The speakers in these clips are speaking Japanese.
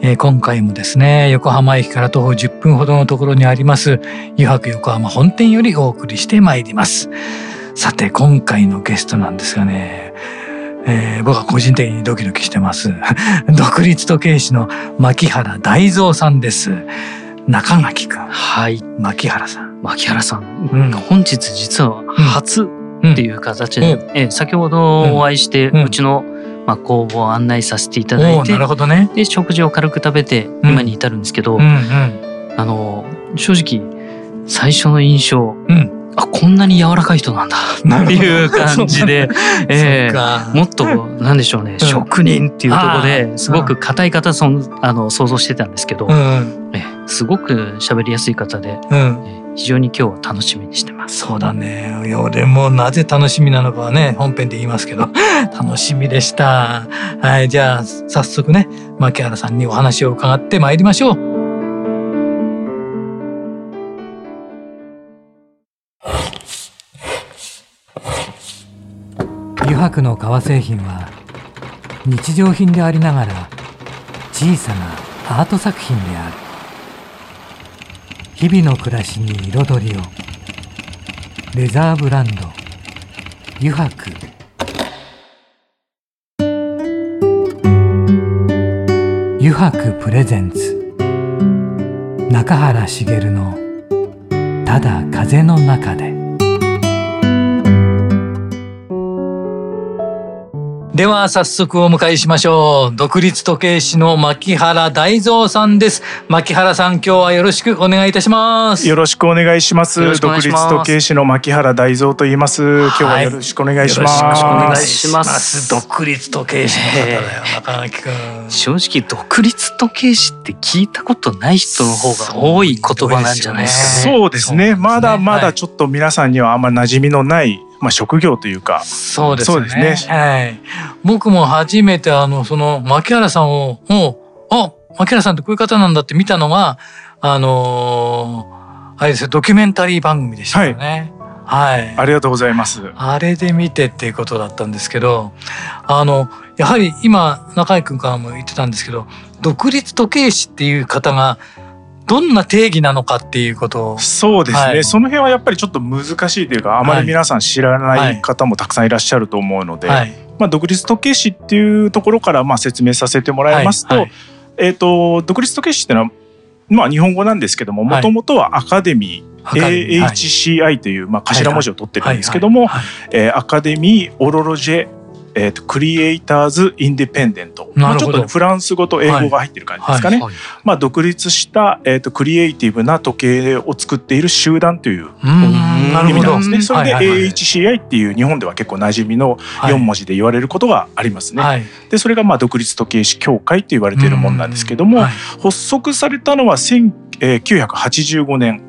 えー、今回もですね横浜駅から徒歩10分ほどのところにあります油白横浜本店よりお送りしてまいります。さて今回のゲストなんですがね、えー、僕は個人的にドキドキしてます。独立時計師の牧原大蔵さんです。中垣くんはい。牧原さん。牧原さん、うん、本日実は初、っていう形で、うん、え先ほどお会いして、うちのまあ、工房を案内させていただいてなるほど、ね、で食事を軽く食べて今に至るんですけど、うんうん。うん、あの正直最初の印象、うん、あこんなに柔らかい人なんだ っていう感じで、えー、もっとなんでしょうね、うん、職人っていうところですごく硬い方そあの想像してたんですけど、うん、えすごく喋りやすい方で、うん、え非常に今日は楽しみにしてます。そうだね。俺もなぜ楽しみなのかはね、本編で言いますけど、楽しみでした。はい、じゃあ早速ね、牧原さんにお話を伺ってまいりましょう。油白の革製品は日常品でありながら小さなアート作品である。日々の暮らしに彩りを。レザーブランド。油白。油白プレゼンツ。中原茂の「ただ風の中で」では早速お迎えしましょう。独立時計師の牧原大蔵さんです。牧原さん、今日はよろしくお願いいたします。よろしくお願いします。独立時計師の牧原大蔵と言います。今日はよろしくお願いします。よろしくお願いします。独立時計師の方だよ、中垣君。正直独立時計師って聞いたことない人の方が多い言葉なんじゃないですかね。そうですね。まだまだちょっと皆さんにはあんま馴染みのないまあ、職業というか。そうですね。ね、はい、僕も初めてあのその牧原さんをもうあ牧原さんってこういう方なんだって見たのがあのー、あれですよドキュメンタリー番組でしたよね。はい、はい、ありがとうございます。あれで見てっていうことだったんですけど、あのやはり今中井君からも言ってたんですけど、独立時計師っていう方がどんな定義なのかっていうことを。そうですね、はい、その辺はやっぱりちょっと難しいというかあまり皆さん知らない方もたくさんいらっしゃると思うので、はい、まあ、独立時計師っていうところからまあ説明させてもらいますとはい、えーと、独立時計師っていうのはまあ、日本語なんですけどももともとはアカデミー AHCI という、まあ、頭文字を取ってるんですけども、アカデミー・オロロジェえーと、クリエイターズ・インディペンデント、まあ、ちょっと、ね、フランス語と英語が入ってる感じですかね、はいはいはい、まあ、独立した、えーと、クリエイティブな時計を作っている集団という意味なんですね。それで AHCI っていう日本では結構馴染みの4文字で言われることがありますね。はい、でそれがまあ独立時計師協会と言われているものなんですけども、発足されたのは1985年に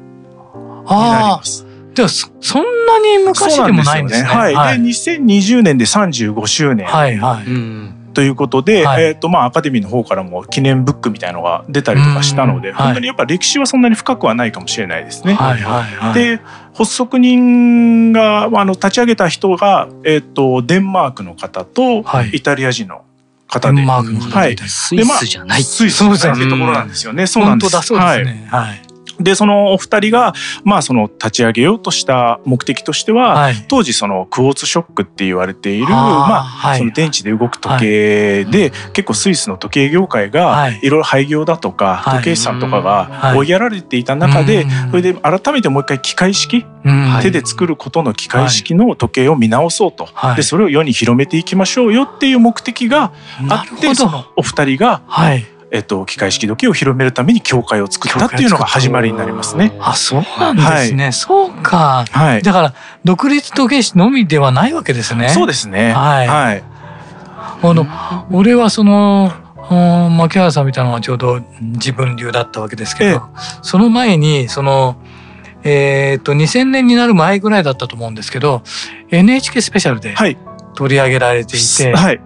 なります。ではそんなに昔でもないんですね。すねはい、はい、で2020年で35周年。はいはい。うんということで、はい、えっ、ー、とまあアカデミーの方からも記念ブックみたいのが出たりとかしたので、本当にやっぱ歴史はそんなに深くはないかもしれないですね。はいはいはい、で発足人があの立ち上げた人がえっ、ー、とデンマークの方とイタリア人の方で、デンマークの方はい、スイスじゃない。スイスじゃないってところなんですよね。そうなんです。そうですね。はい。でそのお二人がまあその立ち上げようとした目的としては、はい、当時そのクォーツショックって言われているまあ、その電池で動く時計で、結構スイスの時計業界がい。ろいろ廃業だとか、時計師さんとかが追いやられていた中で、それで改めてもう一回機械式、手で作ることの機械式の時計を見直そうと、でそれを世に広めていきましょうよっていう目的があってそのお二人が、はいえっと、機械式時計を広めるために協会を作ったっていうのが始まりになりますね。あ、そうなんですね。はい、そうか。はい。だから、独立時計師のみではないわけですね。そうですね。はい。はい。あの、俺はその、牧原さんみたいなのはちょうど自分流だったわけですけど、その前にそのえっ、と2000年になる前ぐらいだったと思うんですけど NHK スペシャルで取り上げられていて、はい、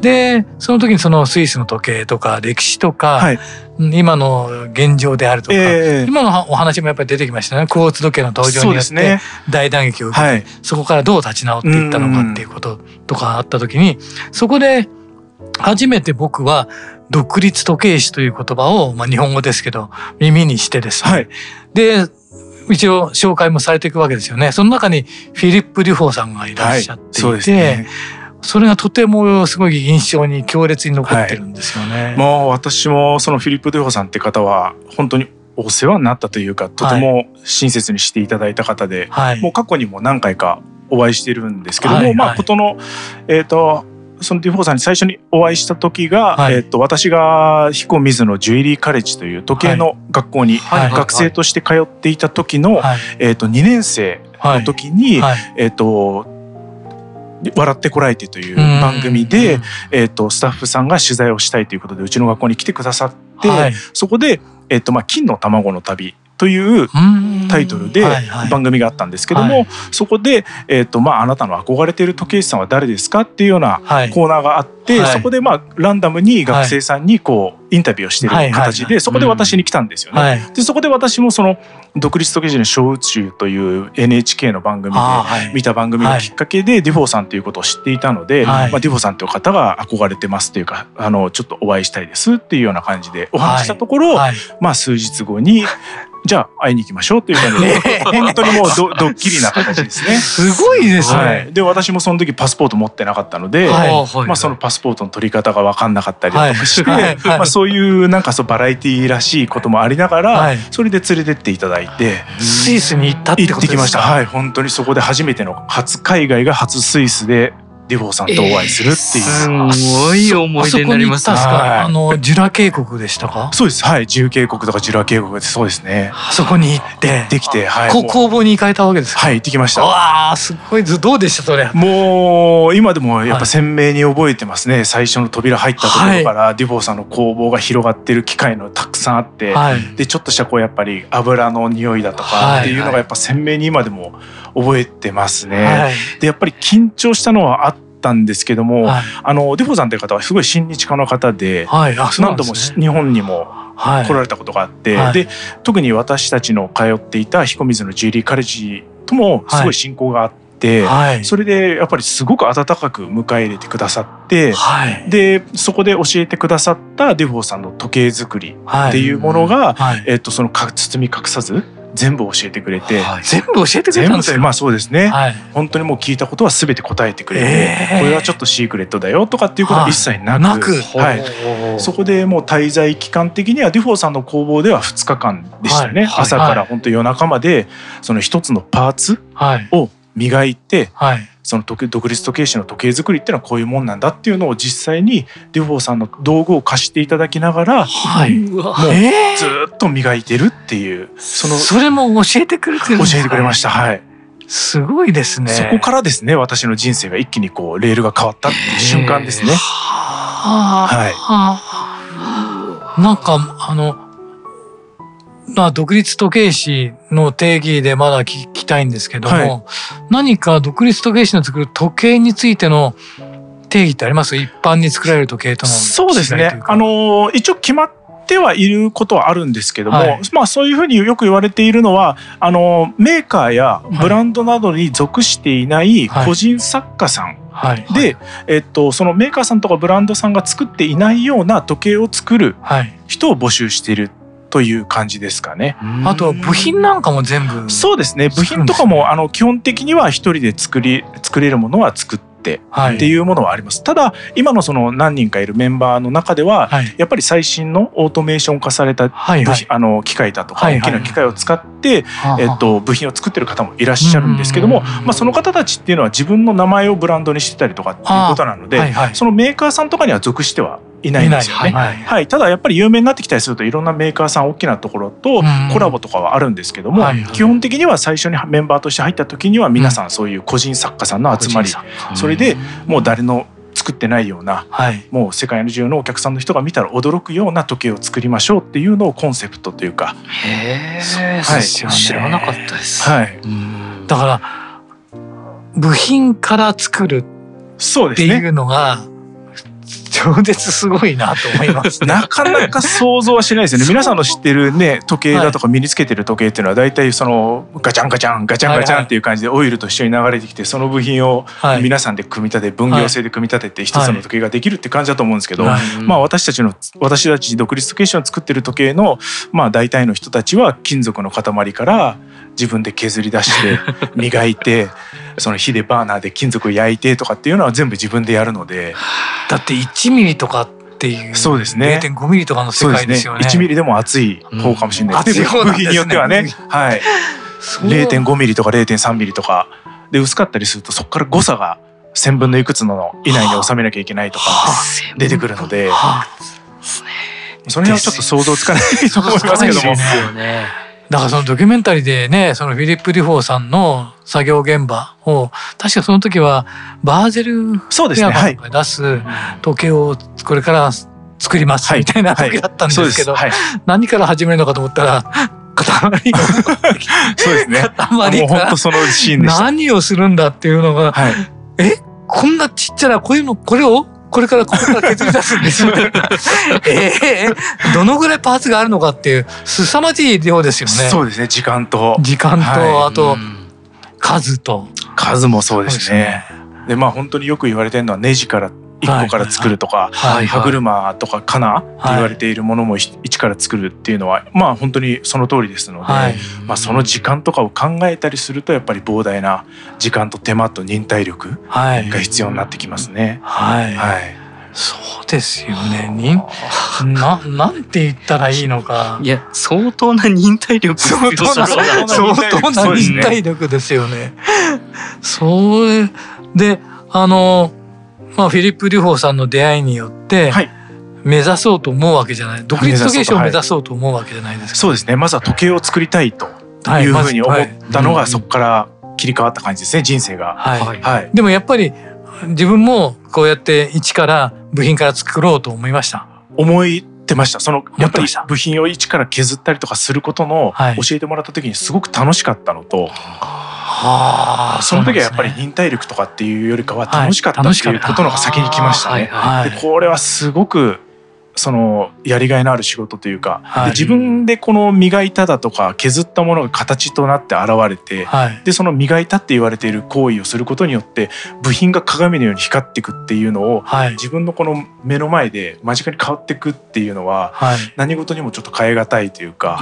でその時にそのスイスの時計とか歴史とか、はい、今の現状であるとか、えー、今のお話もやっぱり出てきましたね。クォーツ時計の登場によって大打撃を受けて、はい、そこからどう立ち直っていったのかっていうこととかあった時にそこで初めて僕は独立時計師という言葉を、まあ、日本語ですけど耳にしてですね、はい、で一応紹介もされていくわけですよね。その中にフィリップ・デュフォーさんがいらっしゃっていて、はい、そね、それがとてもすごい印象に強烈に残ってるんですよね。はい、もう私もそのフィリップ・デュフォーさんって方は本当にお世話になったというかとても親切にしていただいた方で、はい、もう過去にも何回かお会いしてるんですけども、はいはい、まあことのえっ、ー、とそのデュフォーさんに最初にお会いした時が、はい、えっと、私がヒコ・みづのジュエリーカレッジという時計の学校に学生として通っていた時の、はい、えっと、2年生の時に、はい、えっと笑ってこらえてという番組で、えっと、スタッフさんが取材をしたいということでうちの学校に来てくださって、そこで、えっとまあ、金の卵の旅というタイトルで番組があったんですけども、そこで、えーとまあ、あなたの憧れている時計師さんは誰ですかっていうようなコーナーがあって、そこで、まあ、ランダムに学生さんにこうインタビューをしている形で、そこで私に来たんですよね。でそこで私もその独立時計師の小宇宙という NHK の番組で見た番組がきっかけでデュフォーさんということを知っていたので、まあ、デュフォーさんという方が憧れてますというかあのちょっとお会いしたいですっていうような感じでお話したところ、まあ数日後に じゃあ会いに行きましょうっていう感じで、本当にもうドッドッキリな形ですね。すごいですね。はい、で私もその時パスポート持ってなかったので、はい、まあそのパスポートの取り方が分かんなかったりとかして、はい、まあそういうなんかそうバラエティーらしいこともありながら、それで連れてっていただいて、スイスに行ったってことですか？行ってきました。はい、本当にそこで初めての初海外が初スイスでデュフォーさんとお会いするっていう、えー、すごい思い出になりますね。あのジュラ渓谷でしたか？そうです。はい、ジュウ渓谷とかジュラ渓谷でそうですね。あそこに行ってできて、はい。工房に行かれたわけですはい、行ってきました。わあ、すごいどうでしたそれ？もう今でもやっぱ鮮明に覚えてますね。はい、最初の扉入ったところから、デュフォーさんの工房が広がってる機械のたくさんあって、はい、でちょっとしたこうやっぱり油の匂いだとかっていうのがやっぱ鮮明に今でも覚えてますね。はい、でやっぱり緊張したのはあったんですけども、はい、あのデュフォーさんという方はすごい親日家の方で、はい。でね、何度も日本にも来られたことがあって、はい、で特に私たちの通っていたヒコ・みづのジュエリーカレッジともすごい親交があって。はい、それでやっぱりすごく温かく迎え入れてくださって、はい、でそこで教えてくださったデュフォーさんの時計作りっていうものが、はい、えっと、その包み隠さず全部教えてくれて、はい、全部教えてくれたんですか？まあそうですね、はい、本当にもう聞いたことは全て答えてくれて、えー、これはちょっとシークレットだよとかっていうことは一切なく,、なく？はい、そこでもう滞在期間的にはデュフォーさんの工房では2日間でしたね、朝から本当夜中までその一つのパーツを磨いて、はいその独立時計師の時計作りっていうのはこういうもんなんだっていうのを実際にデュフォーさんの道具を貸していただきながら、はい、もうずっと磨いてるっていう、そのそれも教えてくれてる教えてくれました。はい。すごいですね。そこからですね私の人生が一気にこうレールが変わったっていう瞬間ですね。はい。なんかあのまあ、独立時計師の定義でまだ聞きたいんですけども、はい、何か独立時計師の作る時計についての定義ってあります？一般に作られる時計とのそうですね。あの一応決まってはいることはあるんですけども、はい、まあそういうふうによく言われているのはあのメーカーやブランドなどに属していない個人作家さん、はい、で、えっと、そのメーカーさんとかブランドさんが作っていないような時計を作る人を募集しているという感じですかね。あと部品なんかも全部そうですね。部品とかもあの基本的には一人で作り作れるものは作って、っていうものはあります。ただ今のその何人かいるメンバーの中では、はい、やっぱり最新のオートメーション化された、はいはい、あの機械だとか大きな機械を使って、えっと部品を作ってる方もいらっしゃるんですけども、まあその方たちっていうのは自分の名前をブランドにしてたりとかっていうことなので、はいはい、そのメーカーさんとかには属してはいないんですよね。はい、はい、ただやっぱり有名になってきたりするといろんなメーカーさん大きなところとコラボとかはあるんですけども、はいはい、基本的には最初にメンバーとして入った時には皆さんそういう個人作家さんの集まり、それでもう誰の作作ってないような、はい、もう世界中のお客さんの人が見たら驚くような時計を作りましょうっていうのをコンセプトというか。へえ、はい、知らなかったです、はい、だから部品から作るっていうのが、超絶すごいなと思います、ね、なかなか想像はしないですよね。皆さんの知ってるね時計だとか身につけてる時計っていうのは大体そのガチャンガチャンガチャンガチャンっていう感じでオイルと一緒に流れてきてその部品を皆さんで組み立て分業制で組み立てて一つの時計ができるって感じだと思うんですけど、まあ私たちの私たち独立時計師を作ってる時計のまあ大体の人たちは金属の塊から自分で削り出して 磨いてその火でバーナーで金属を焼いてとかっていうのは全部自分でやるので。だって1ミリとかっていうそうですね。0.5ミリとかの世界ですよね。ね。1ミリでも厚い方かもしれないですね、部品によってはね、はい、0.5ミリとか0.3ミリとか。で薄かったりするとそこから誤差が1,000分のいくつの以内に収めなきゃいけないとか出てくるので。それはちょっと想像つかないと思いますけども。だからそのドキュメンタリーでねそのフィリップ・デュフォーさんの作業現場を確かその時はバーゼルそうですね、はい、出す時計をこれから作りますみたいな時だったんですけど、はいはい、何から始めるのかと思ったら 塊そうですね。塊がそのシーン何をするんだっていうのが、はい、えこんなちっちゃなこういうのこれをこれからここから削り出すんですよ。ええー、どのぐらいパーツがあるのかっていう凄まじい量ですよね。そうですね。時間と時間と、はい、あと、数と数もそうですね。で、ね、まあ本当によく言われてるのはネジから1個から作るとか、歯車とかカナって言われているものも一から作るっていうのはまあ本当にその通りですので、まあ、その時間とかを考えたりするとやっぱり膨大な時間と手間と忍耐力が必要になってきますね。はい、はい。そうですよね。にななんて言ったらいいのか。いや相当な忍耐力相当な相当な忍耐力。ですよね。それであのまあ、フィリップ・デュフォーさんの出会いによって、はい、目指そうと思うわけじゃない。独立時計師を目指そうと思うわけじゃないですか、そうですね。まずは時計を作りたいというふうに思ったのが、そこから切り替わった感じですね人生が、はい。はい、でもやっぱり自分もこうやって一から部品から作ろうと思いました。思ってました。そのやっぱり部品を一から削ったりとかすることの教えてもらった時にすごく楽しかったのと、はあ、その時はやっぱり忍耐力とかっていうよりかは楽しかったっていうことのが先に来ましたね。でこれはすごくそのやりがいのある仕事というか、はい、自分でこの磨いただとか削ったものが形となって現れて、はい、でその磨いたって言われている行為をすることによって部品が鏡のように光っていくっていうのを、はい、自分のこの目の前で間近に変わっていくっていうのは、何事にもちょっと変え難いというか。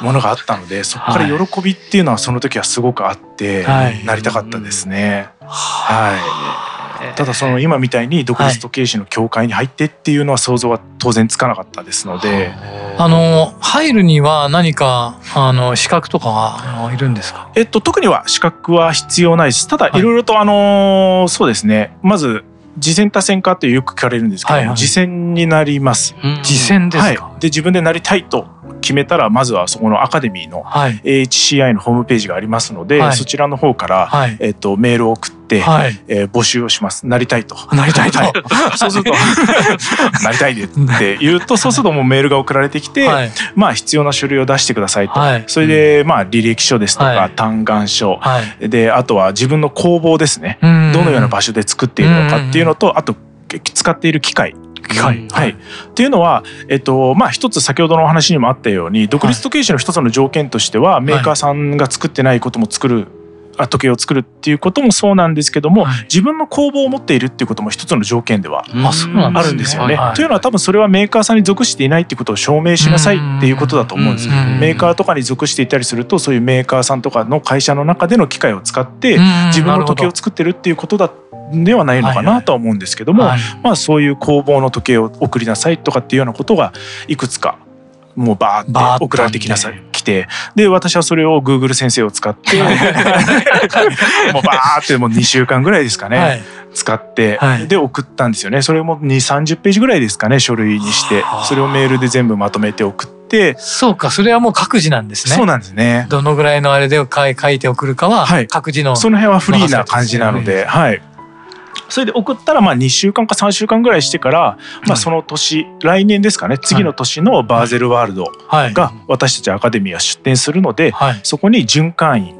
ものがあったのでそこから喜びっていうのはその時はすごくあって、なりたかったですね。はいただその今みたいに独立時計師の協会に入ってっていうのは想像は当然つかなかったですので、あの入るには何かあの資格とかはいるんですか？えっと特には資格は必要ないです。ただいろいろとあのそうですね。まず次戦多戦かってよく聞かれるんですけど、はいはい、次戦になります。次戦ですか？はい、で自分でなりたいと決めたらまずはそこのアカデミーの HCI のホームページがありますので、はい、そちらの方から、はい、えっとメールを送って、はい、えー、募集をします。なりたいと。なりたいと、そうすると。なりたいでって言うと そうするともうメールが送られてきて、まあ必要な書類を出してくださいと、それでまあ履歴書ですとか、嘆願書、であとは自分の工房ですね。どのような場所で作っているのかっていうのとあと使っている機械。はい、はい、っていうのは、えっとまあ、一つ先ほどのお話にもあったように独立時計師の一つの条件としては、メーカーさんが作ってないことも作る時計を作るっていうこともそうなんですけども、はい、自分の工房を持っているっていうことも一つの条件ではあるんですよね。というのは多分それはメーカーさんに属していないっていうことを証明しなさいっていうことだと思うんですよ。メーカーとかに属していたりするとそういうメーカーさんとかの会社の中での機械を使って自分の時計を作ってるっていうことだではないのかなとは思うんですけども、まあそういう工房の時計を送りなさいとかっていうようなことがいくつかもうバーって送られてきなさい来てで私はそれを Google 先生を使ってもうバーってもう2週間ぐらいですかね、はい、使って、はい、で送ったんですよね。それも2 3 0ページぐらいですかね書類にして。それをメールで全部まとめて送って。そうかそれはもう各自なんですね。そうなんですね。どのぐらいのあれで書いて送るかは各自の、はい、その辺はフリーな感じなのではいそれで送ったらまあ2週間か3週間ぐらいしてから、まあ、その年、来年ですかね次の年のバーゼルワールドが私たちアカデミーは出展するので、そこに準会員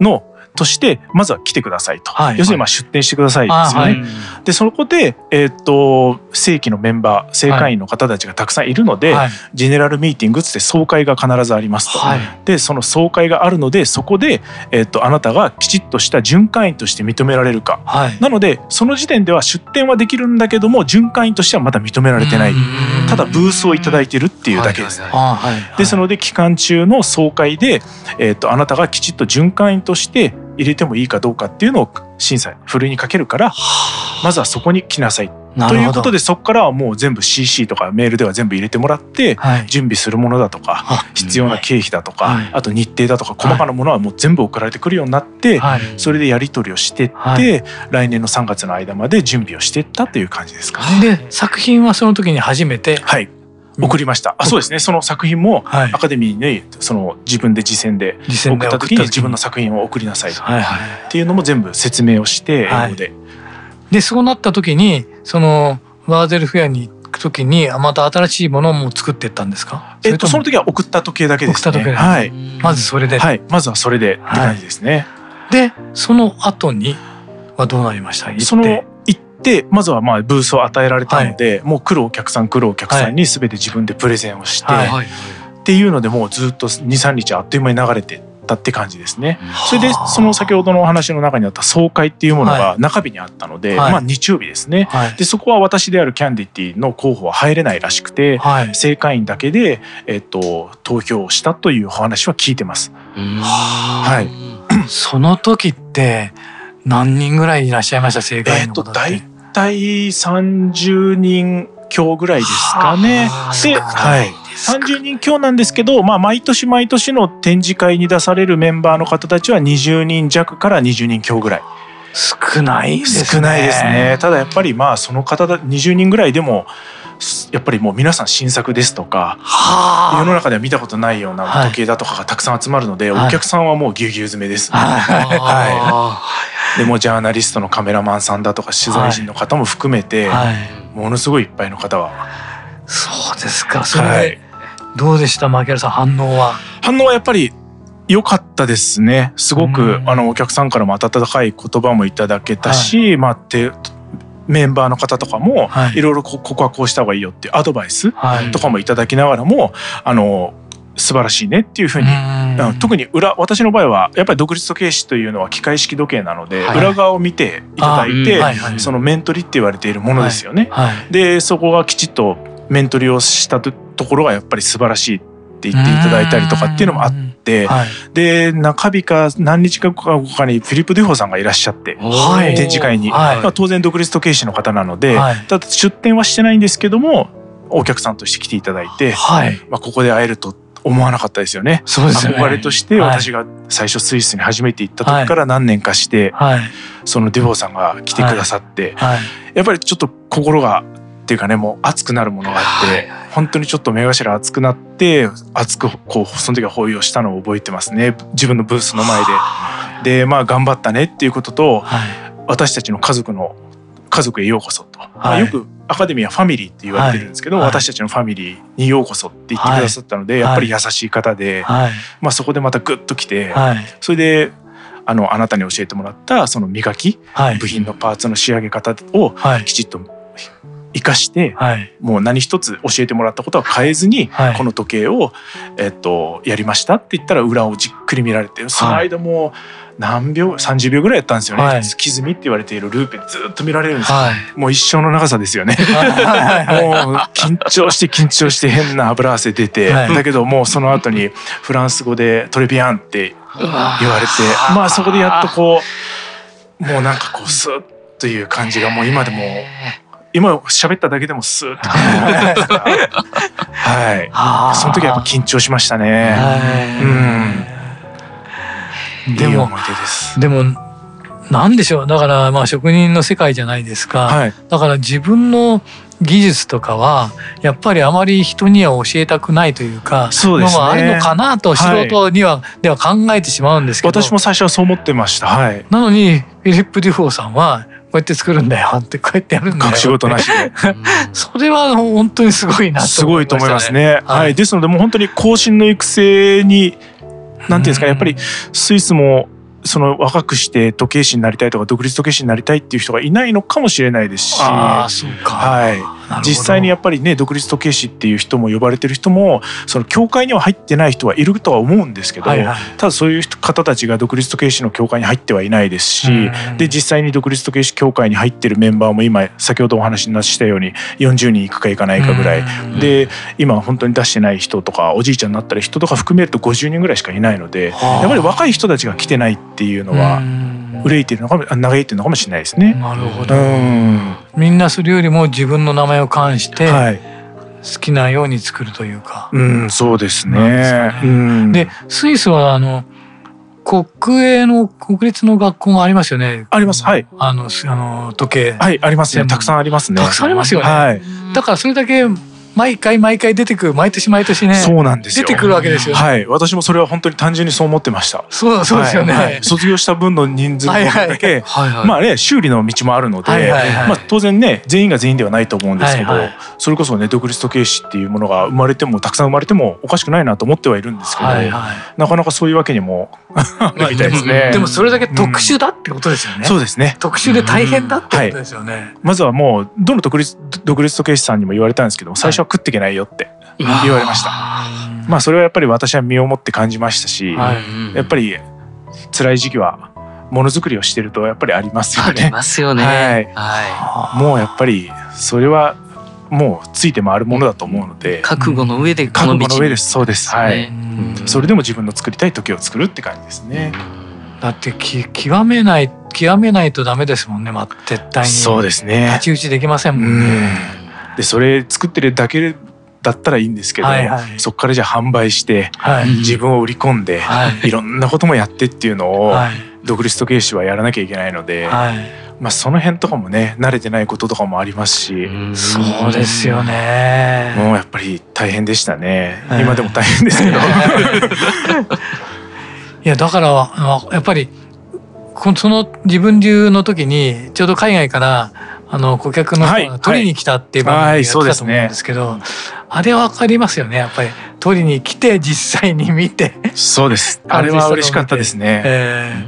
のとしてまずは来てくださいと、はい、要するにまあ出店してくださいですよね。はい、でそこで、えー、っと正規のメンバー正会員の方たちがたくさんいるので、はい、ジェネラルミーティングつって総会が必ずありますと。でその総会があるのでそこで、えー、っとあなたがきちっとした準会員として認められるか、なのでその時点では出店はできるんだけども準会員としてはまだ認められてない。ただブースを頂いてるっていうだけです。ですので期間中の総会で、えー、っとあなたがきちっと準会員として入れてもいいかどうかっていうのを審査ふるいにかけるからまずはそこに来なさいということでそこからはもう全部 CC とかメールでは全部入れてもらって、準備するものだとか必要な経費だとか、あと日程だとか細かなものはもう全部送られてくるようになって、それでやり取りをしてって、来年の3月の間まで準備をしていったという感じですかね。で作品はその時に初めて、はい、送りました、あそうですね。その作品もアカデミーにその自分で実践で送った時に。自分の作品を送りなさいっていうのも全部説明をして英語で。でそうなった時にそのワーゼルフェアに行く時にまた新しいものも作っていったんですか？えっとその時は送った時計だけですね。はい、まずそれで、はい、まずはそれでって感じですね。でその後にはどうなりました？そのでまずはまあブースを与えられたので、はい、もう来るお客さん来るお客さんに全て自分でプレゼンをして、はい、っていうのでもうずっと23日あっという間に流れてたって感じですね。それでその先ほどのお話の中にあった総会っていうものが中日にあったので、はい、まあ日曜日ですね、はい、でそこは私であるキャンディティの候補は入れないらしくて、はい、正会員だけで、えっと、投票をしたというお話は聞いてます。はい、その時って何人ぐらいいらっしゃいました？正会員の方って、えっと体30人強ぐらいですかね。で、はい。30人強なんですけど、まあ、毎年毎年の展示会に出されるメンバーの方たちは20人弱から20人強ぐらい。少ないですね。少ないですね。ただやっぱりまあその方だ20人ぐらいでもやっぱりもう皆さん新作ですとか世の中では見たことないような時計だとかがたくさん集まるので、はい、お客さんはもうぎゅうぎゅう詰めです、ね、はい、でもジャーナリストのカメラマンさんだとか取材陣の方も含めて、はい、ものすごいいっぱいの方は。そうですか。それ、はい、どうでしたマキャルさん反応は？反応はやっぱり良かったですね。すごく、あのお客さんからも温かい言葉もいただけたし、はい、まあてメンバーの方とかも、い、ろいろここはこうした方がいいよっていうアドバイスとかもいただきながらも、あの素晴らしいねっていうふうに特に裏私の場合はやっぱり独立時計師というのは機械式時計なので、はい、裏側を見ていただいて、その面取りって言われているものですよね。はい。はい、でそこがきちっと面取りをしたところがやっぱり素晴らしいって言っていただいたりとかっていうのもあって、はい、で中日か何日か後かにフィリップ・デュフォーさんがいらっしゃって、はい、展示会に、はい、まあ、当然独立時計師の方なので、ただ出展はしてないんですけどもお客さんとして来ていただいて、まあ、ここで会えると思わなかったですよね。そうですね。憧れとして私が最初スイスに初めて行った時から何年かして、そのデュフォーさんが来てくださって、やっぱりちょっと心がっていうかねもう熱くなるものがあって、本当にちょっと目頭熱くなって熱くこうその時は抱擁したのを覚えてますね。自分のブースの前で。でまあ頑張ったねっていうことと、はい、私たちの家族の家族へようこそと、はい、よくアカデミーはファミリーって言われてるんですけど、はい、私たちのファミリーにようこそって言ってくださったので、やっぱり優しい方で、まあ、そこでまたグッと来て、それであのあなたに教えてもらったその磨き、部品のパーツの仕上げ方をきちっと生かして、はい、もう何一つ教えてもらったことは変えずに、はい、この時計を、えっと、やりましたって言ったら裏をじっくり見られてその間も何秒30秒ぐらいやったんですよね、はい、月積みって言われているルーペずっと見られるんです、はい、もう一生の長さですよねもう緊張して緊張して変な油汗出て、だけどもうその後にフランス語で「トレビアン」って言われてまあそこでやっとこうもうなんかこうスッという感じがもう今でも今喋っただけでもスーッと。はい。その時はやっぱ緊張しましたね。うん。でもでもなんでしょう。だからまあ職人の世界じゃないですか、はい、だから自分の技術とかはやっぱりあまり人には教えたくないというかそうです、ね、あるのかなと素人には、はい、では考えてしまうんですけど。私も最初はそう思ってました、はい、なのにフィリップ・デュフォーさんはこうやって作るんだよ。ってこうやってやるんだよ。隠し事なしで。それは本当にすごいなと、ね、すごいと思いますね、はい、はい、ですのでもう本当に後進の育成になんていうんですかねやっぱりスイスもその若くして時計師になりたいとか独立時計師になりたいっていう人がいないのかもしれないですし、あそうか。はい、実際にやっぱりね独立時計師っていう人も呼ばれてる人もその教会には入ってない人はいるとは思うんですけど、はいはい、ただそういう方たちが独立時計師の教会に入ってはいないですし、で実際に独立時計師協会に入ってるメンバーも今先ほどお話にしたように40人いくかいかないかぐらい、で今本当に出してない人とかおじいちゃんになったり人とか含めると50人ぐらいしかいないのでやっぱり若い人たちが来てないっていうのは。憂いてるのかも嘆いてるのかもしれないですね。なるほど。みんなするよりも自分の名前を冠して、はい、好きなように作るというか。うん、そうですね。で、スイスはあの国営の国立の学校がありますよね。あります。はい。あのあの時計。はいありますね。たくさんありますね。たくさんありますよね。はい。だからそれだけ毎回毎回出てくる毎年毎年ねそうなんです出てくるわけですよ、ね、はい。私もそれは本当に単純にそう思ってました。そうそうですよね、はいはい、卒業した分の人数だけ、はいはい、まあね修理の道もあるので、はいはいはい、まあ、当然ね全員が全員ではないと思うんですけど、はいはい、それこそね独立時計師っていうものが生まれてもたくさん生まれてもおかしくないなと思ってはいるんですけど、はいはい、なかなかそういうわけにも みたいですね。でもそれだけ特殊だってことですよね、うん、そうですね。特殊で大変だってことですよね、まずはもうどの独立独立時計師さんにも言われたんですけど最初は食っていけないよって、言われました。まあそれはやっぱり私は身をもって感じましたし、はい、やっぱり辛い時期はものづくりをしてるとやっぱりありますよね。ありますよね。はい。はい、もうやっぱりそれはもうついて回るものだと思うので、覚悟の上で覚悟の上です。そうです。はい。それでも自分の作りたい時を作るって感じですね。だってき極めない極めないとダメですもんね。まあ絶対に。そうですね。太刀打ちできませんもんね。でそれ作ってるだけだったらいいんですけど、はいはい、そこからじゃあ販売して、はい、自分を売り込んで、はい、いろんなこともやってっていうのを、はい、独立時計師はやらなきゃいけないので、はい、まあ、その辺とかもね慣れてないこととかもありますしそうですよね。もうやっぱり大変でしたね、今でも大変ですけど。いやだからやっぱりその自分流の時にちょうど海外からあの顧客の人が取りに来たっていう番組がやってたと思うんですけど、はいはいあれはわかりますよね。やっぱり取りに来て実際に見て。そうです。あれは嬉しかったですね、え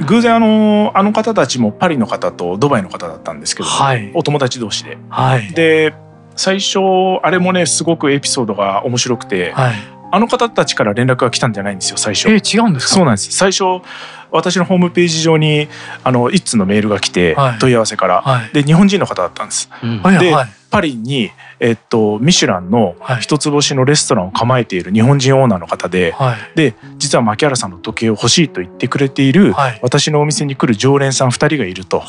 ー、偶然あのあの方たちもパリの方とドバイの方だったんですけど、はい、お友達同士で、はい、で最初あれもねすごくエピソードが面白くて、はい、あの方たちから連絡が来たんじゃないんですよ最初。えー、違うんですか？そうなんです。最初私のホームページ上にあの一通のメールが来て、問い合わせから、はい、で日本人の方だったんです。うん、で、はい、パリに、えっと、ミシュランの一つ星のレストランを構えている日本人オーナーの方で、はい、で実は牧原さんの時計を欲しいと言ってくれている、私のお店に来る常連さん2人がいると。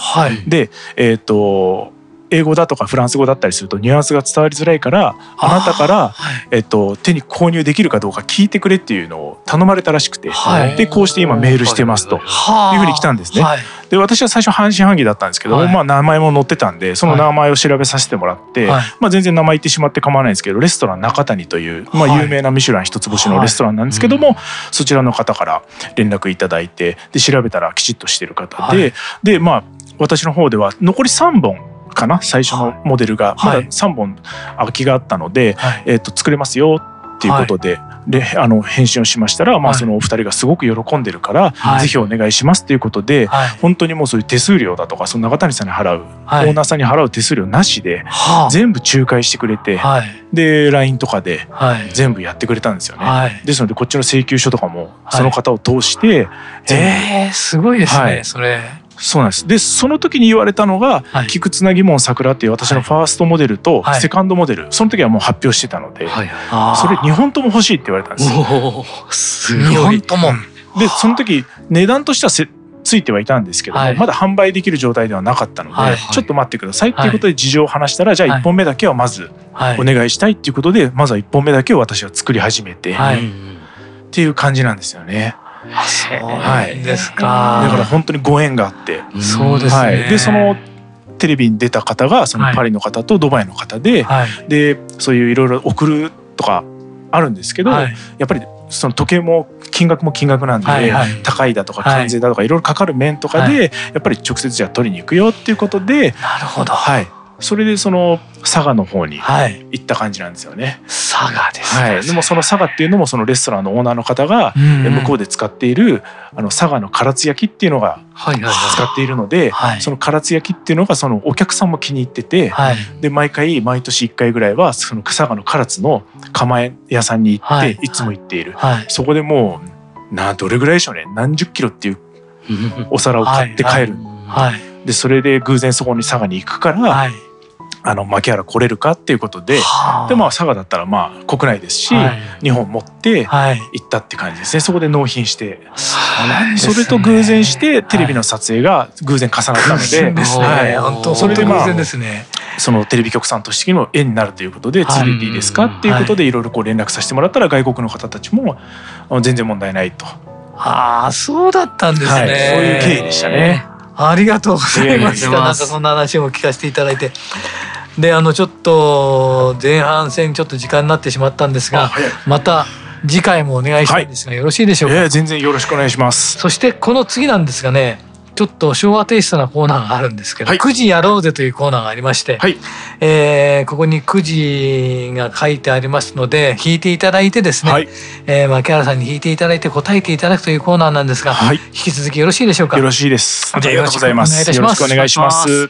で、えっと英語だとかフランス語だったりするとニュアンスが伝わりづらいからあなたから、えっと、手に購入できるかどうか聞いてくれっていうのを頼まれたらしくて、はい、でこうして今メールしてますとい。うふうに来たんですね。はい、で私は最初半信半疑だったんですけど、はい、まあ、名前も載ってたんでその名前を調べさせてもらって、まあ、全然名前言ってしまって構わないんですけどレストラン中谷という、まあ、有名なミシュラン一つ星のレストランなんですけども、そちらの方から連絡いただいてで調べたらきちっとしてる方で、でまあ私の方では残り3本かな？最初のモデルが、まだ3本空きがあったので、えー、と作れますよっていうことで、であの返信をしましたら、まあ、そのお二人がすごく喜んでるから、ぜひお願いしますということで、本当にもうそういう手数料だとかその中谷さんに払う、オーナーさんに払う手数料なしで、全部仲介してくれて、で LINE とかで全部やってくれたんですよね。ですのでこっちの請求書とかもその方を通して、えー、すごいですね、それ。そうなんです。でその時に言われたのが「菊つなぎもん桜」っていう私のファーストモデルとセカンドモデル、その時はもう発表してたので、それ2本とも欲しいって言われたんですよ。すごい。2本とも、でその時値段としてはせついてはいたんですけども、はい、まだ販売できる状態ではなかったので、はいちょっと待ってくださいっていうことで事情を話したら、じゃあ1本目だけはまずお願いしたいっていうことで、まずは1本目だけを私は作り始めて、っていう感じなんですよね。そうですか、だから本当にご縁があって、そうですね、はい、でそのテレビに出た方がそのパリの方とドバイの方で、はい、でそういういろいろ送るとかあるんですけど、はい、やっぱりその時計も金額も金額なんで、はいはい、高いだとか関税だとかいろいろかかる面とかで、はい、やっぱり直接じゃあ取りに行くよっていうことでなるほど、はい、それでその佐賀の方に行った感じなんですよね。はい、佐賀です、はい、でもその佐賀っていうのもそのレストランのオーナーの方が向こうで使っているあの佐賀の唐津焼きっていうのが使っているので、その唐津焼きっていうのがそのお客さんも気に入ってて、はい、で毎回毎年1回ぐらいはその佐賀の唐津の釜屋さんに行ってい。つも行っている、そこでもうなどれぐらいでしょうね。何十キロっていう お皿を買って帰る。でそれで偶然そこに佐賀に行くから、あの牧原来れるかっていうことで、でまあ佐賀だったらまあ国内ですし、はい、日本持って行ったって感じですね。そこで納品して、それと偶然してテレビの撮影が偶然重なったので、はい、本当それで偶然ですね。そのテレビ局さんとしても縁になるということで「連れていいですか?」っていうことでいろいろ連絡させてもらったら外国の方たちも全然問題ないと。ああそうだったんですね、はい、そういう経緯でしたね。ありがとうございました。なんかそんな話も聞かせていただいて。であのちょっと前半戦ちょっと時間になってしまったんですが、また次回もお願いしたいんですが、よろしいでしょうか、えー、全然よろしくお願いします。そしてこの次なんですがねちょっと昭和テイストなコーナーがあるんですけど、はい、9時やろうぜというコーナーがありまして、はい、えー、ここに9時が書いてありますので弾いていただいてですね、はい、えー、牧原さんに弾いていただいて答えていただくというコーナーなんですが、はい、引き続きよろしいでしょうか？よろしいです。ありがとうございます。よろしくお願いします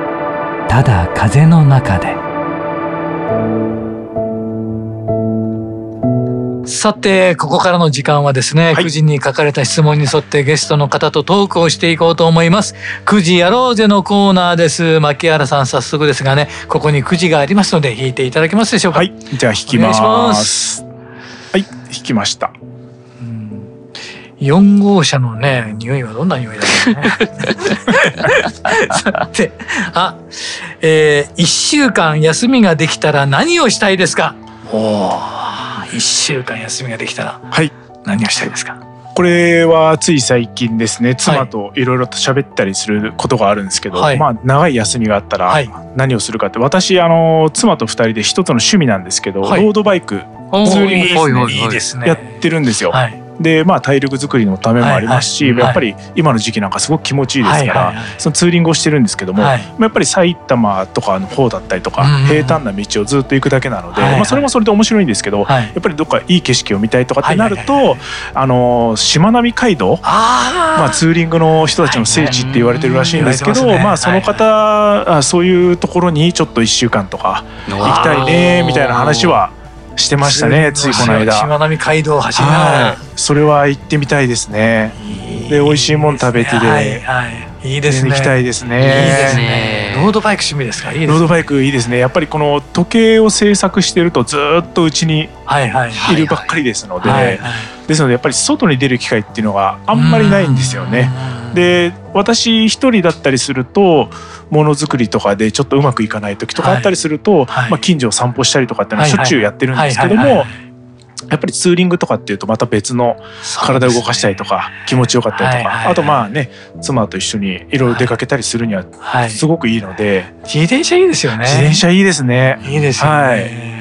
「ただ風の中で。さてここからの時間はですね、はい、9時に書かれた質問に沿ってゲストの方とトークをしていこうと思います。9時やろうぜのコーナーです。牧原さん早速ですがねここに9時がありますので弾いていただけますでしょうか？はい。じゃあ弾きます。はい。弾きました4号車のね匂いはどんな匂いだろうね。さてあ、えー、1週間休みができたら何をしたいですか？お1週間休みができたらはい。何をしたいですか？これはつい最近ですね。妻といろいろと喋ったりすることがあるんですけど、はい、まあ長い休みがあったら何をするかって私あの妻と2人で一つの趣味なんですけど、はい、ロードバイクツーリングやってるんですよ。はいでまあ体力作りのためもありますし、はい。はい、やっぱり今の時期なんかすごく気持ちいいですから、はいはい。はい、そのツーリングをしてるんですけども、はい、やっぱり埼玉とかの方だったりとか、うんうん、平坦な道をずっと行くだけなので、はいはい、まあ、それもそれで面白いんですけど、はい、やっぱりどっかいい景色を見たいとかってなると、はいはい。はい、あのしまなみ海道まあ、ツーリングの人たちの聖地って言われてるらしいんですけど、ね、まあ、その方、あそういうところにちょっと1週間とか行きたいねみたいな話はしてましたねついこの間。しまなみ海道走りながら、それは行ってみたいですね。で美味しいもん食べてで、はいはいいいですね。行きたいですね。いいですね。ロードバイク趣味ですか？いいです、ね、ロードバイクいいですね。やっぱりこの時計を制作してるとずっとうちにいるばっかりですので、ですのでやっぱり外に出る機会っていうのがあんまりないんですよね。で、私一人だったりすると。ものづくりとかでちょっとうまくいかない時とかあったりすると、はい、まあ、近所を散歩したりとかっていうのはしょっちゅうやってるんですけども。やっぱりツーリングとかっていうとまた別の体を動かしたりとか気持ちよかったりとかあとまあね妻と一緒にいろいろ出かけたりするにはすごくいいので。自転車いいですよね。自転車いいですね。いいですよね、はい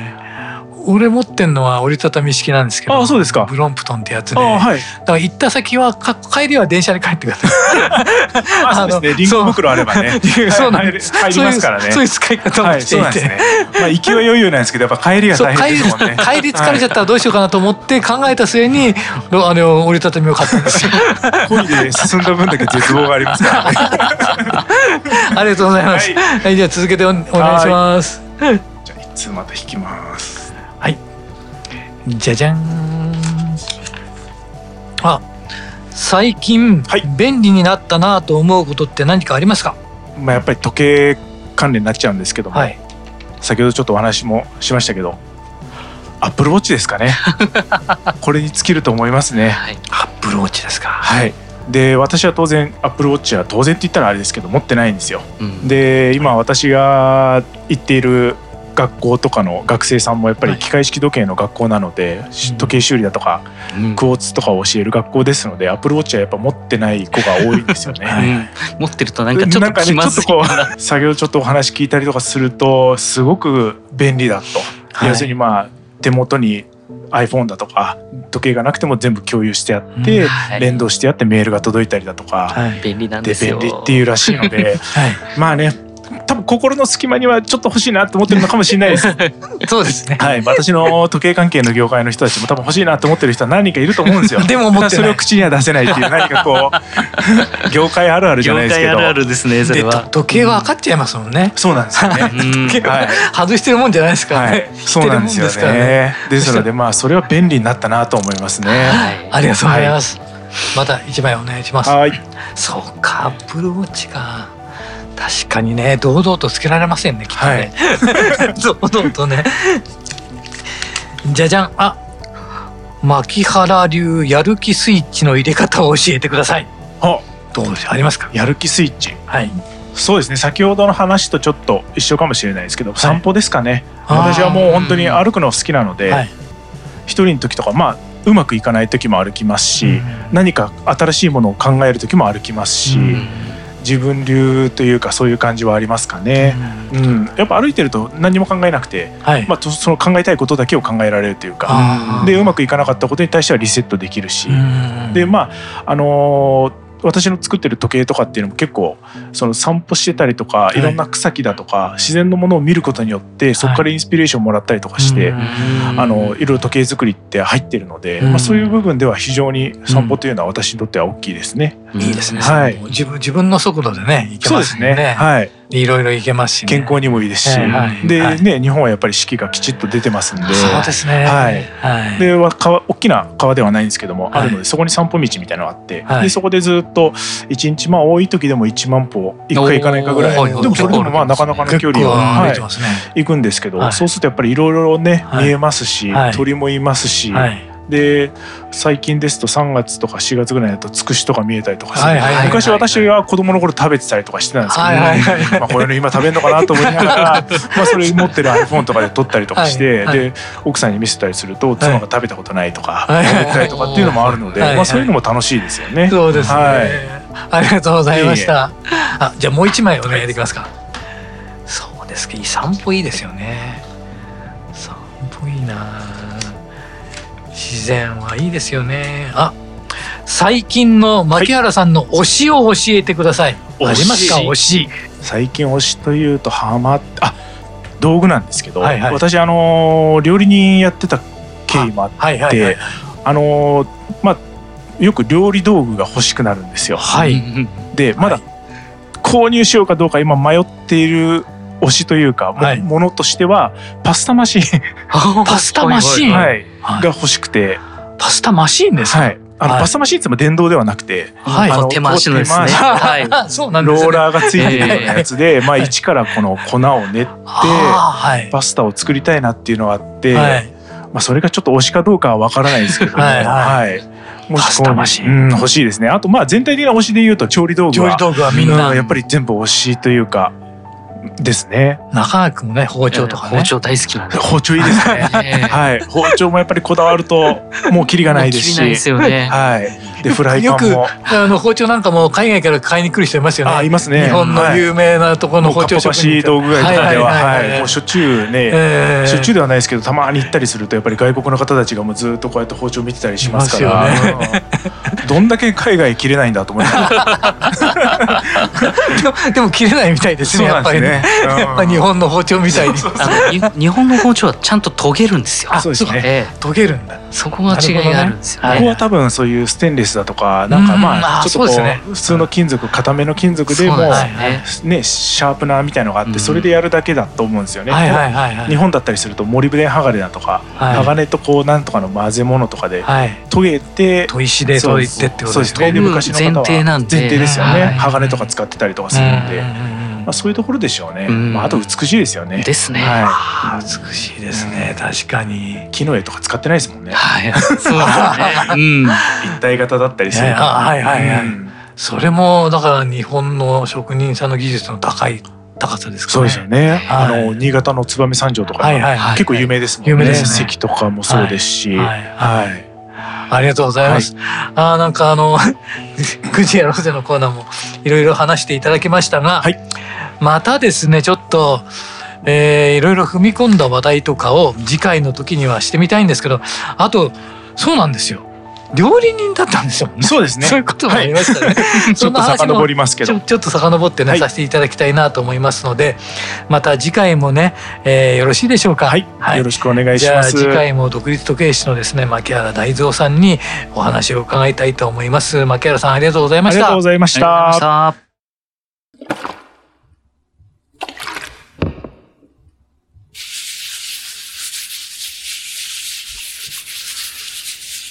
俺持ってんのは折りたたみ式なんですけどあそうですか。ブロンプトンってやつで、はい、だから行った先は帰りは電車で帰ってください。あそうですね。リンゴ袋あればね。そうなんです。入りますからね。そういう使い方をしていて、はいね、まあ行きは余裕なんですけどやっぱ帰りが大変ですもんね帰り疲れちゃったらどうしようかなと思って考えた末に あの折りたたみを買ったんですよ。恋で進んだ分だけ絶望がありますからね。ありがとうございます、はい、じゃあ続けてお願いします。じゃあいつまた引きますじゃじゃん。あ最近、はい、便利になったなと思うことって何かありますか？まあやっぱり時計関連になっちゃうんですけども、はい、先ほどちょっとお話もしましたけどプルウォッチですかね。これに尽きると思いますね、はい、アップルウォッチですか？はい。で私は当然アップルウォッチは当然って言ったらあれですけど持ってないんですよ、うん、で今私が行っている学校とかの学生さんもやっぱり機械式時計の学校なので、はい、時計修理だとか、うん、クォーツとかを教える学校ですのでアップルウォッチはやっぱ持ってない子が多いんですよね。はい、持ってるとなんかちょっと気まずい、ね、ちょっとこう作業ちょっとお話聞いたりとかするとすごく便利だと、はい、要するにまあ手元に iPhone だとか時計がなくても全部共有してあって、うん。はい、連動してあってメールが届いたりだとか、はい、便利なんですよ。便利っていうらしいので、はい、まあね多分心の隙間にはちょっと欲しいなと思ってるのかもしれないです。そうですね。はい、私の時計関係の業界の人たちも多分欲しいなと思ってる人は何人かいると思うんですよ。でもそれを口には出せないっていう何かこう業界あるあるじゃないですけど。業界あるあるですね。それは。時計は分かっちゃいますもんね。そうなんですよね。時計は外してるもんじゃないですか、ね、そうなんですよね。ですのでまあそれは便利になったなと思いますね。ありがとうございます。また一枚お願いします。はい。そうか、アップルウォッチか。確かにね堂々とつけられませんねきっとね、はい、堂々とね。じゃじゃん。あ牧原流やる気スイッチの入れ方を教えてください。あどうありますか？やる気スイッチ。はい。そうですね先ほどの話とちょっと一緒かもしれないですけど、はい、散歩ですかね。私はもう本当に歩くの好きなので、はい、一人の時とかまあうまくいかない時も歩きますし、何か新しいものを考える時も歩きますし、自分流というかそういう感じはありますかね。うん、うん、やっぱ歩いてると何も考えなくて、はい、まあその考えたいことだけを考えられるというか、でうまくいかなかったことに対してはリセットできるし、でまああのー私の作ってる時計とかっていうのも結構その散歩してたりとかい。ろんな草木だとか自然のものを見ることによってそこからインスピレーションもらったりとかしてあのいろいろ時計作りって入ってるのでまあそういう部分では非常に散歩というのは私にとっては大きいですね。いいですね。はい。自分自分の速度でね行けますね。ね。はい。いろいろ行けますし、健康にもいいですし、でね日本はやっぱり四季がきちっと出てますんで、そうですね。はい。はい、で川大きな川ではないんですけども、あるのでそこに散歩道みたいなのがあって、でそこでずっと一日まあ多い時でも1万歩一回行かないかぐらい、でもそれでもまあなかなかの距離を、はい、行くんですけど、そうするとやっぱりいろいろね見えますし、鳥もいますし。で最近ですと3月とか4月ぐらいだとつくしとか見えたりとかして、昔私は子供の頃食べてたりとかしてたんですけど、まあ、これの今食べるのかなと思いながら まあそれ持ってる iPhone とかで撮ったりとかして、で奥さんに見せたりすると妻が食べたことないとか思ったりとかっていうのもあるので、まあ、そういうのも楽しいですよね。そうですね、はい、ありがとうございました。あじゃあもう一枚お願いできますか。そうですけど散歩いいですよね。散歩いいな。自然はいいですよね。あ最近の牧原さんの推しを教えてください、はい、ありますか？推し。最近推しというとハマあ道具なんですけど、はいはい、私あの料理人やってた経緯もあって、はい。はいはい、あのまあよく料理道具が欲しくなるんですよ。はい、でまだ購入しようかどうか今迷っている推しというか、はい、ものとしてはパスタマシン。パスタマシン、はい、が欲しくて。パスタマシンですはい。あの、パスタマシンっても電動ではなくて、はい、あの手回しのですね。はい、そうなんです、ローラーがついてるようなやつで、まあ一からこの粉を練って、パスタを作りたいなっていうのがあって、まあそれがちょっと推しかどうかはわからないですけども、はい。もしパスタマシン、うん、欲しいですね。あとまあ全体的な推しで言うと調理道具は、調理道具はみんな、やっぱり全部推しというか、ですね。中川君もね包丁とか、ね、包丁大好きなんで。包丁いいですね。はい。包丁もやっぱりこだわるともうキリがないですし。ですよね。はい。でフライパンも。よくあの包丁なんかも海外から買いに来る人いますよね。あいますね。日本の有名なところの包丁職人。道具街とかでははいもうしょっちゅうね、しょっちゅうではないですけどたまに行ったりするとやっぱり外国の方たちがもうずっとこうやって包丁見てたりしますから。どんだけ海外切れないんだと思います。でも切れないみたいですねやっぱりね。日本の包丁みたいに日本の包丁はちゃんと研げるんですよ。あそうですね。研げるんだ。そこが違いがあるんですよ、ね。ここは多分そういうステンレスだとかなんかまあちょっとこう普通の金属固めの金属でもね。シャープナーみたいのがあってそれでやるだけだと思うんですよね。日本だったりするとモリブデン鋼だとか鋼とこうなんとかの混ぜ物とかで研げて砥石で研いてってことですね。昔の方は前提なんで。前提ですよね。鋼とか使ってたりとかするんで。まあ、そういうところでしょうね、まあ、あと美しいですよね。ですね、はい、美しいですね、確かに。木の絵とか使ってないですもんね。はい。そうですね、うん、立体型だったりするはいはいはい、それもだから日本の職人さんの技術の高い高さですそうですよね、はい、あの新潟の燕三条とか、はいはいはい、結構有名ですもんね。有名ですね。関とかもそうですし。はい、はいありがとうございます。はい、あなんかあの くじやろうぜのコーナーもいろいろ話していただきましたが、はい、またですねちょっと、えー、いろいろ踏み込んだ話題とかを次回の時にはしてみたいんですけどあとそうなんですよ料理人だったんですよ、ね、そうですね。そういうこともありましたね。はい、ちょっと遡りますけど。ちょっと遡ってね、はい、させていただきたいなと思いますので、また次回もね、えー、よろしいでしょうか？はい。はい、よろしくお願いします。次回も独立時計師のですね、牧原大蔵さんにお話を伺いたいと思います。牧原さんありがとうございました。ありがとうございました。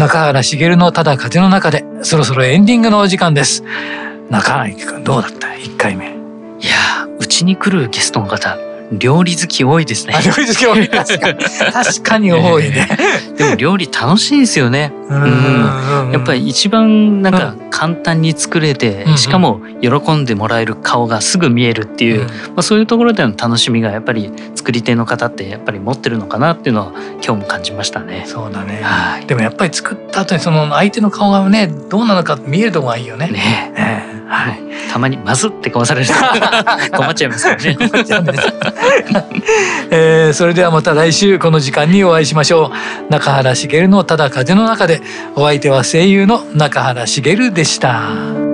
中原茂のただ風の中でそろそろエンディングのお時間です。中原君どうだった？1回目。いやうちに来るゲストの方料理好き多いですね。料理好き多い。確かに。確かに多いね。でも料理楽しいんですよね。うん。やっぱり一番なんか簡単に作れて、しかも喜んでもらえる顔がすぐ見えるっていう、まあそういうところでの楽しみがやっぱり作り手の方ってやっぱり持ってるのかなっていうのは今日も感じましたね。そうだね。はい。でもやっぱり作った後にその相手の顔がねどうなのか見えるとこがいいよね。ね。はい。たまにまずって顔される 困っちゃいますよね。えー、それではまた来週この時間にお会いしましょう中原茂のただ風の中でお相手は声優の中原茂でした。